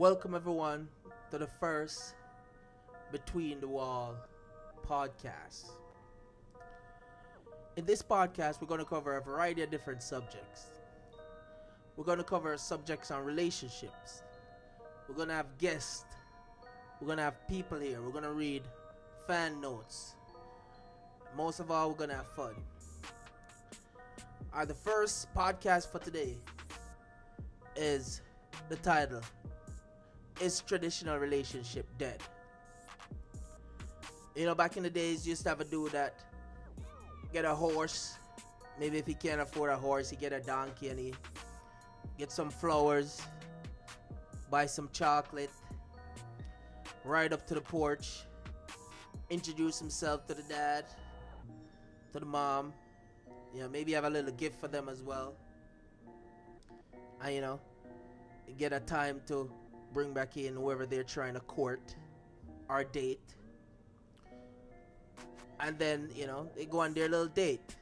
Welcome everyone to the first Between the Wall podcast. In this podcast, we're going to cover a variety of different subjects. We're going to cover subjects on relationships. We're going to have guests. We're going to have people here. We're going to read fan notes. Most of all, we're going to have fun. Our the first podcast for today is the title Is Traditional Relationship Dead? You know, back in the days, you used to have a dude that get a horse. Maybe if he can't afford a horse, he get a donkey and he get some flowers, buy some chocolate, ride up to the porch, introduce himself to the dad, to the mom. You know, maybe have a little gift for them as well. And you know, get a time to bring back in whoever they're trying to court or date. And then, you know, they go on their little date.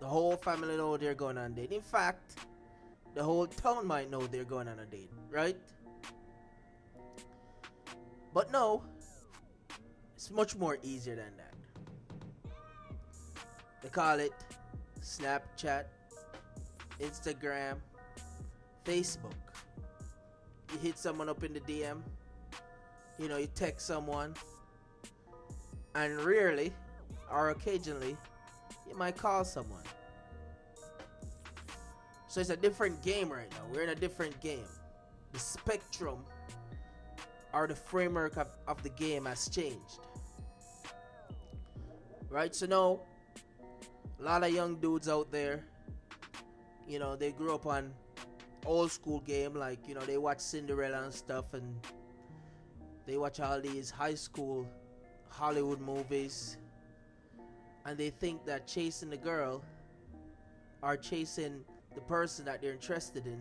The whole family know they're going on a date. In fact, the whole town might know they're going on a date, right? But no, it's much more easier than that. They call it Snapchat, Instagram, Facebook. You hit someone up in the DM, you know, you text someone, and rarely or occasionally you might call someone. So it's a different game right now. We're in a different game. The spectrum or the framework of, of the game has changed. Right? So now, a lot of young dudes out there, you know, they grew up on old school game, like, you know, they watch Cinderella and stuff, and they watch all these high school Hollywood movies, and they think that chasing the girl or chasing the person that they're interested in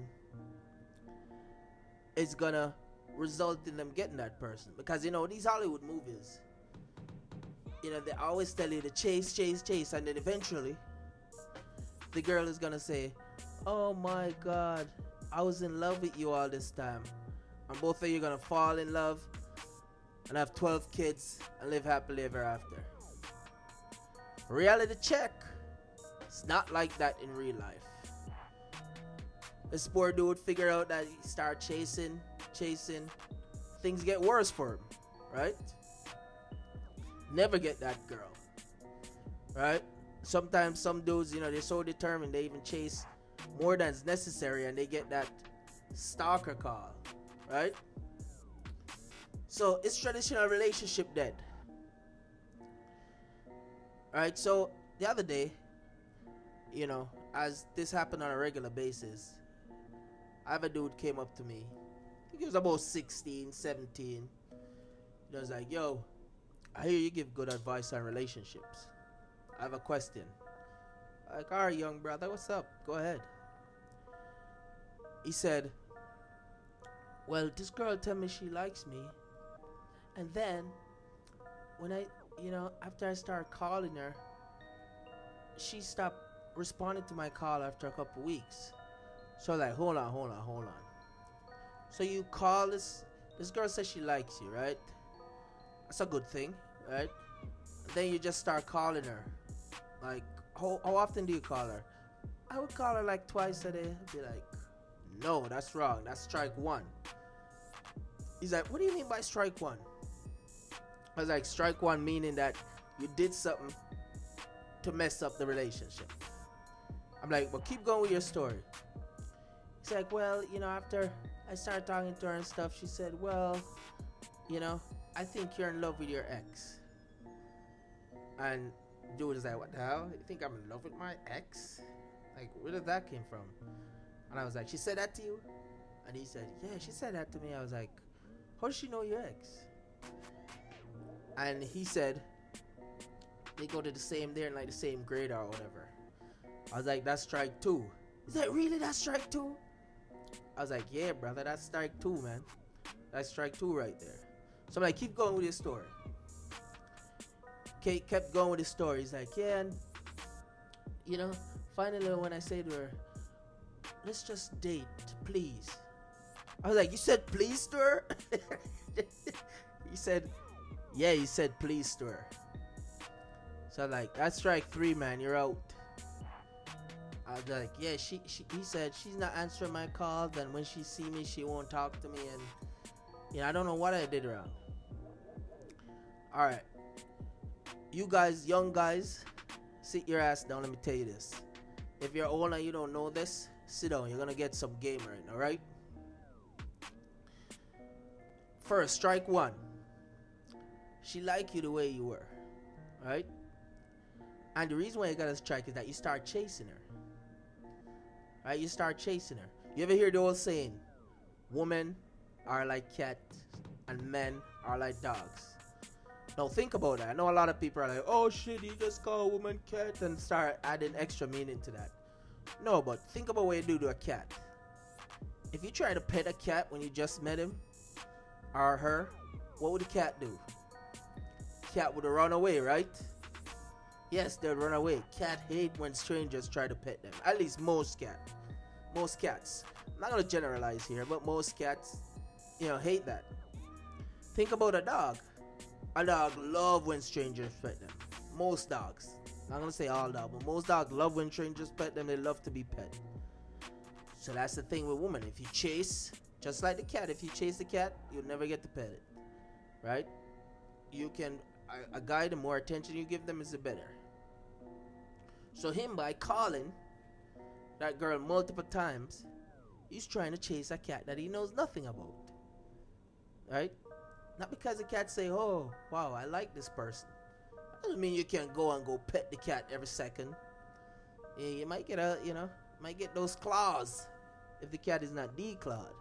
is gonna result in them getting that person. Because you know these Hollywood movies you know they always tell you to chase chase chase and then eventually the girl is gonna say oh my god I was in love with you all this time and both of you are gonna fall in love and have 12 kids and live happily ever after reality check it's not like that in real life this poor dude figure out that he start chasing, chasing. Things get worse for him, right? Never get that girl, right? Sometimes some dudes, you know, they're so determined they even chase more than is necessary, and they get that stalker call, right? So it's traditional relationship dead? Right. So the other day, you know, as this happened on a regular basis, I have a dude came up to me. He was about 16, 17. He was like, yo, I hear you give good advice on relationships. I have a question. Like, all right, young brother, what's up? Go ahead. He said, well, this girl tell me she likes me. And then, when I, you know, after I start calling her, she stopped responding to my call after a couple weeks. So like, hold on, hold on, hold on. So you call this this girl says she likes you, right? That's a good thing, right? Then you just start calling her. Like, how, how often do you call her? I would call her like twice a day. I'd be like, no, that's wrong. That's strike one. He's like, what do you mean by strike one? I was like, strike one meaning that you did something to mess up the relationship. I'm like, well, keep going with your story. He's like, well, you know, after I started talking to her and stuff, she said, well, you know, I think you're in love with your ex. And dude is like, what the hell? You think I'm in love with my ex? Like, where did that came from? And I was like, she said that to you? And he said, yeah, she said that to me. I was like, how does she know your ex? And he said, they go to the same, they're in like the same grade or whatever. I was like, that's strike two. Is that really that strike two? I was like, yeah, brother, that's strike two, man. That's strike two right there. So I'm like, keep going with your story. Kate kept going with his story. He's like, yeah, and you know, finally when I say to her, let's just date, please. I was like, you said please to her? he said, yeah, he said please to her. So like, that's strike three, man. You're out. I was like, yeah, she, she he said she's not answering my calls, and when she see me, she won't talk to me, and you know, I don't know what I did wrong. All right, you guys, young guys, sit your ass down. Let me tell you this: if you're old and you don't know this, sit down. You're gonna get some game right. All right. First, strike one. She like you the way you were, right? And the reason why you got a strike is that you start chasing her. Right? You start chasing her. You ever hear the old saying, women are like cats and men are like dogs? Now think about that. I know a lot of people are like, oh shit, you just call a woman cat and start adding extra meaning to that. No, but think about what you do to a cat. If you try to pet a cat when you just met him or her, what would the cat do? Cat would run away, right? Yes, they'll run away. Cat hate when strangers try to pet them. At least most cat. Most cats. I'm not gonna generalize here, but most cats, you know, hate that. Think about a dog. A dog love when strangers pet them. Most dogs. I'm not gonna say all dogs, but most dogs love when strangers pet them. They love to be pet. So that's the thing with women. If you chase, just like the cat, if you chase the cat, you'll never get to pet it. Right? You can a, a guy, the more attention you give them is the better. So him by calling that girl multiple times, he's trying to chase a cat that he knows nothing about. Right? Not because the cat say, "Oh, wow, I like this person." Doesn't mean you can't go and go pet the cat every second. Yeah, you might get a, you know, might get those claws if the cat is not declawed.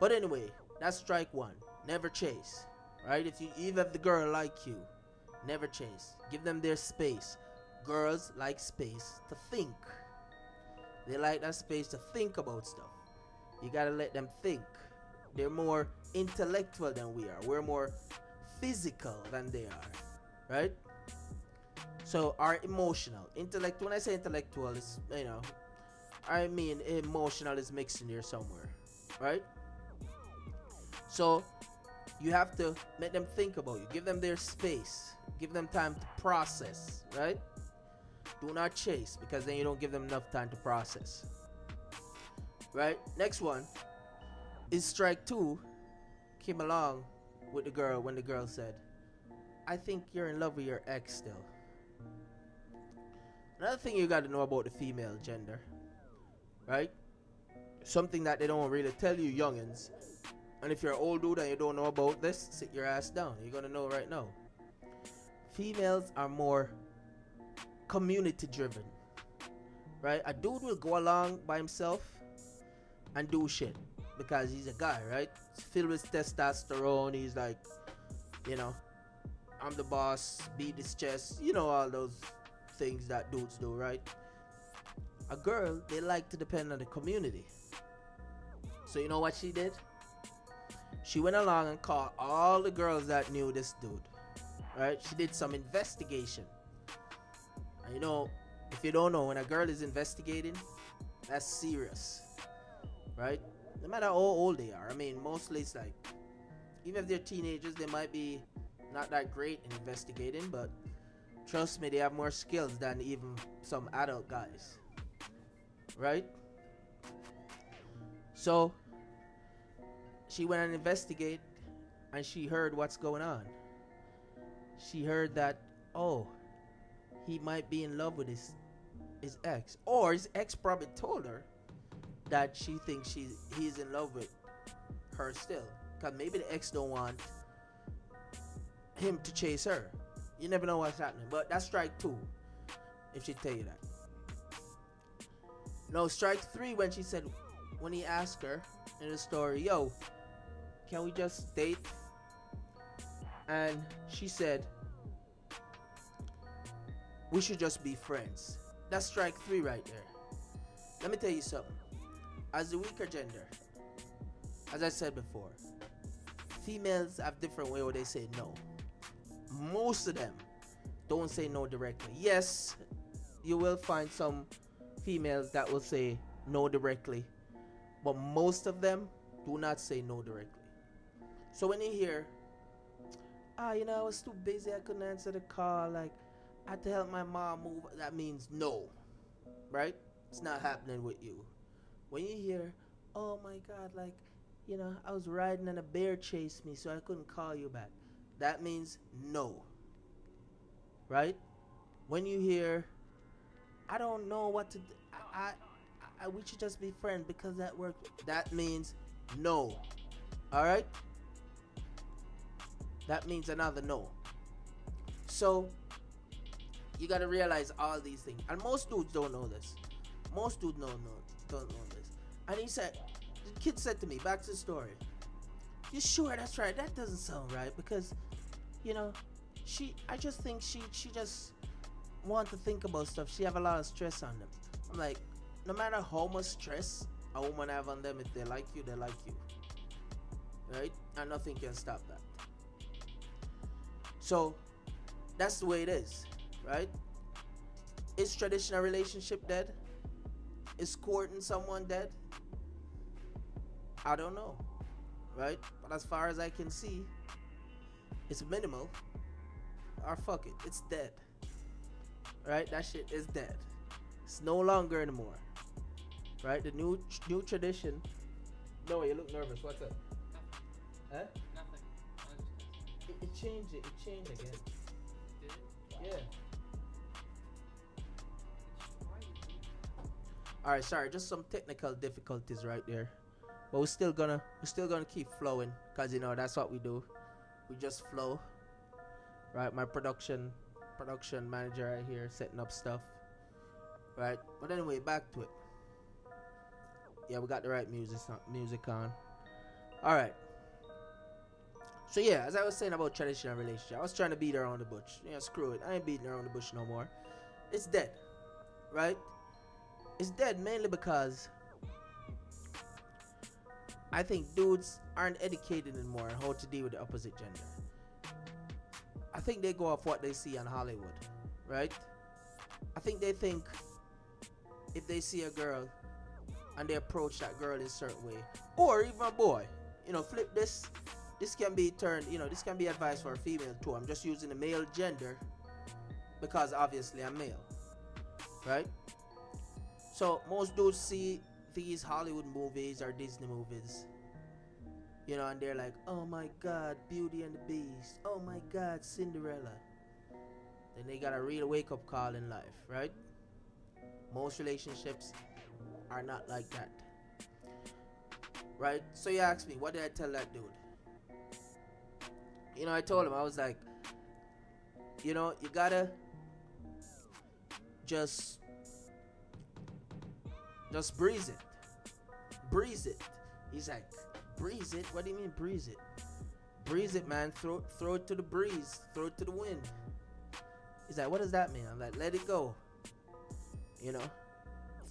But anyway, that's strike one. Never chase. Right? If you even if the girl like you, never chase. Give them their space. Girls like space to think. They like that space to think about stuff. You gotta let them think. They're more intellectual than we are. We're more physical than they are. Right? So are emotional. Intellect when I say intellectual is you know I mean emotional is mixed in here somewhere. Right? So you have to make them think about you. Give them their space. Give them time to process, right? Do not chase because then you don't give them enough time to process. Right? Next one is strike two came along with the girl when the girl said, I think you're in love with your ex still. Another thing you got to know about the female gender, right? Something that they don't really tell you, youngins, and if you're an old dude and you don't know about this, sit your ass down. You're gonna know right now. Females are more community driven. Right? A dude will go along by himself and do shit. Because he's a guy, right? He's filled with testosterone. He's like, you know, I'm the boss, beat his chest, you know, all those things that dudes do, right? A girl, they like to depend on the community. So you know what she did? she went along and called all the girls that knew this dude. Right? She did some investigation. And you know, if you don't know, when a girl is investigating, that's serious. Right? No matter how old they are. I mean, mostly it's like, even if they're teenagers, they might be not that great in investigating, but trust me, they have more skills than even some adult guys. Right? So, she went and investigated and she heard what's going on. She heard that, oh, he might be in love with his his ex. Or his ex probably told her that she thinks she he's in love with her still. Cause maybe the ex don't want him to chase her. You never know what's happening. But that's strike two. If she tell you that. No, strike three when she said when he asked her in the story, yo, can we just date? And she said, we should just be friends. That's strike three right there. Let me tell you something. As the weaker gender, as I said before, females have different way where they say no. Most of them don't say no directly. Yes, you will find some females that will say no directly, but most of them do not say no directly. So when you hear, ah, you know, I was too busy, I couldn't answer the call, like, I had to help my mom move, that means no, right? It's not happening with you. When you hear, oh my God, like, you know, I was riding and a bear chased me, so I couldn't call you back. That means no, right? When you hear, I don't know what to do, I, I, I, we should just be friends because that worked. That means no. All right? That means another no. So, you got to realize all these things. And most dudes don't know this. Most dudes don't know, don't know. And he said, the kid said to me, back to the story. You sure that's right? That doesn't sound right because, you know, she. I just think she she just want to think about stuff. She have a lot of stress on them. I'm like, no matter how much stress a woman have on them, if they like you, they like you. Right? And nothing can stop that. So that's the way it is, right? Is traditional relationship dead? Is courting someone dead? I don't know, right? But as far as I can see, it's minimal. Or fuck it, it's dead. Right? That shit is dead. It's no longer anymore. Right? The new new tradition. No, you look nervous. What's up? Nothing. Huh? Nothing. It, it changed it. It changed again. Did it? Yeah. Why are you doing that? All right. Sorry, just some technical difficulties right there. But we're still gonna we're still gonna keep flowing, cause you know that's what we do. We just flow. Right. My production production manager right here setting up stuff. Right. But anyway, back to it. Yeah, we got the right music music on. All right. So yeah, as I was saying about traditional relationship, I was trying to beat around the bush. Yeah, screw it. I ain't beating around the bush no more. It's dead, right? It's dead mainly because I think dudes aren't educated anymore on how to deal with the opposite gender. I think they go off what they see on Hollywood, right? I think they think if they see a girl and they approach that girl in a certain way, or even a boy, you know, flip this. This can be turned, you know, this can be advice for a female too. I'm just using the male gender because obviously I'm male, right? So most dudes see these Hollywood movies or Disney movies, you know, and they're like, "Oh my God, Beauty and the Beast! Oh my God, Cinderella!" Then they got a real wake-up call in life, right? Most relationships are not like that, right? So you ask me, what did I tell that dude? You know, I told him I was like, you know, you gotta just just breeze it. Breeze it. He's like, breeze it? What do you mean breeze it? Breeze it, man. Throw throw it to the breeze. Throw it to the wind. He's like, what does that mean? I'm like, let it go. You know?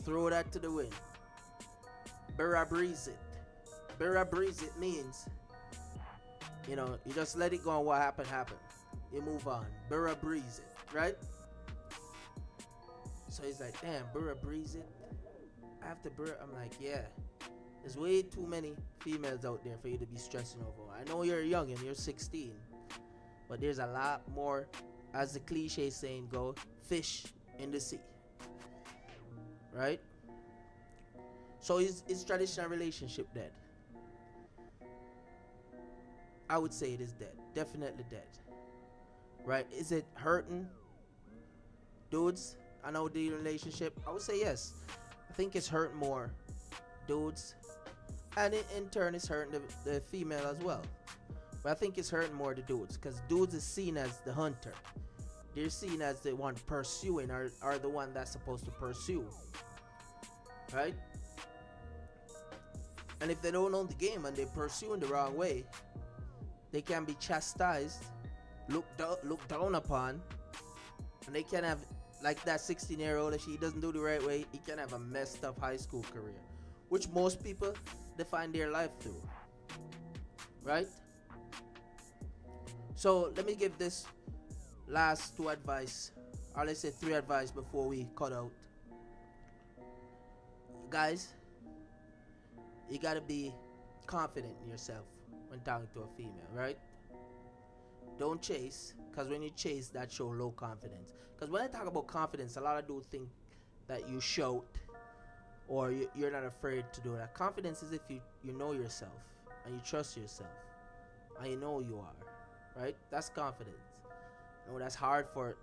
Throw that to the wind. Bera breeze it. Bera breeze it means, you know, you just let it go and what happened happened. You move on. Bera breeze it, right? So he's like, damn, Bera breeze it. After Bera, I'm like, yeah. There's way too many females out there for you to be stressing over. I know you're young and you're 16, but there's a lot more, as the cliche saying go, fish in the sea. Right? So is is traditional relationship dead? I would say it is dead. Definitely dead. Right? Is it hurting dudes? I know the relationship. I would say yes. I think it's hurting more dudes, and in, in turn, it's hurting the, the female as well. But I think it's hurting more the dudes because dudes is seen as the hunter. They're seen as the one pursuing, or are the one that's supposed to pursue. Right? And if they don't know the game and they're pursuing the wrong way, they can be chastised, looked down, looked down upon, and they can have like that 16 year old if she doesn't do the right way, he can have a messed up high school career, which most people define their life through. Right? So let me give this last two advice, or let's say three advice before we cut out. Guys, you gotta be confident in yourself when talking to a female, right? Don't chase, because when you chase, that show low confidence. Because when I talk about confidence, a lot of dudes think that you shout or you, you're not afraid to do that. Confidence is if you, you know yourself and you trust yourself and you know you are, right? That's confidence. You know, that's hard for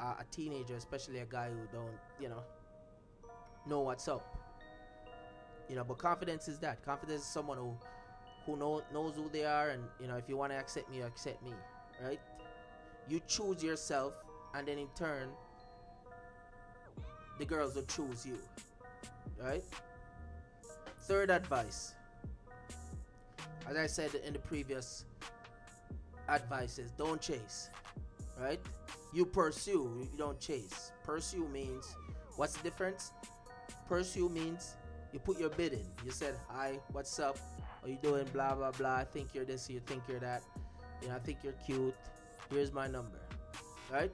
a, a teenager, especially a guy who don't, you know, know what's up. You know, but confidence is that. Confidence is someone who who know, knows who they are, and you know, if you want to accept me, accept me, right? You choose yourself, and then in turn, the girls will choose you, right? Third advice, as I said in the previous advices, don't chase, right? You pursue, you don't chase. Pursue means what's the difference? Pursue means you put your bid in. You said, "Hi, what's up? How you doing? Blah blah blah. I think you're this. You think you're that. You know, I think you're cute. Here's my number." Right?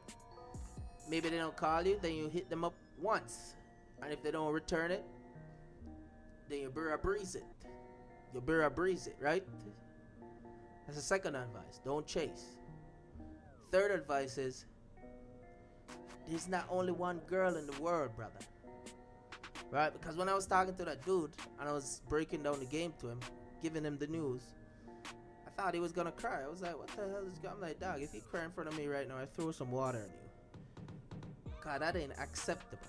Maybe they don't call you, then you hit them up once, and if they don't return it, then you better breeze it. You better breeze it, right? That's the second advice. Don't chase. Third advice is there's not only one girl in the world, brother. Right? Because when I was talking to that dude and I was breaking down the game to him, giving him the news, I thought he was gonna cry. I was like, what the hell is going on? I'm like, dog, if you cry in front of me right now, I throw some water on you. God, that ain't acceptable.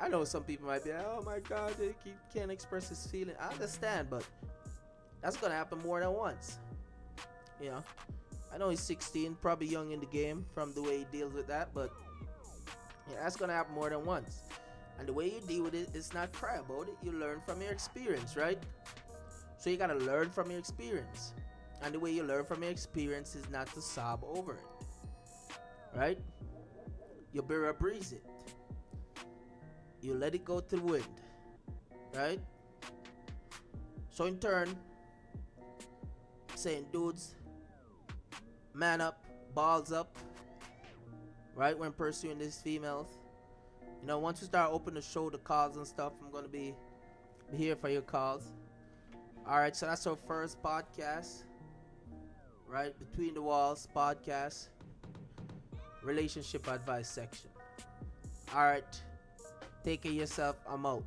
I know some people might be like, oh my god, he can't express his feeling. I understand, but that's gonna happen more than once. You know? I know he's 16, probably young in the game from the way he deals with that, but yeah, that's gonna happen more than once. And the way you deal with it is not cry about it. You learn from your experience, right? So you gotta learn from your experience. And the way you learn from your experience is not to sob over it. Right? You better breeze it. You let it go to the wind. Right? So in turn, saying dudes, man up, balls up, right? When pursuing these females. You know, once you start opening the show, the calls and stuff, I'm gonna be, be here for your calls. All right, so that's our first podcast, right? Between the Walls podcast, relationship advice section. All right, care yourself. I'm out.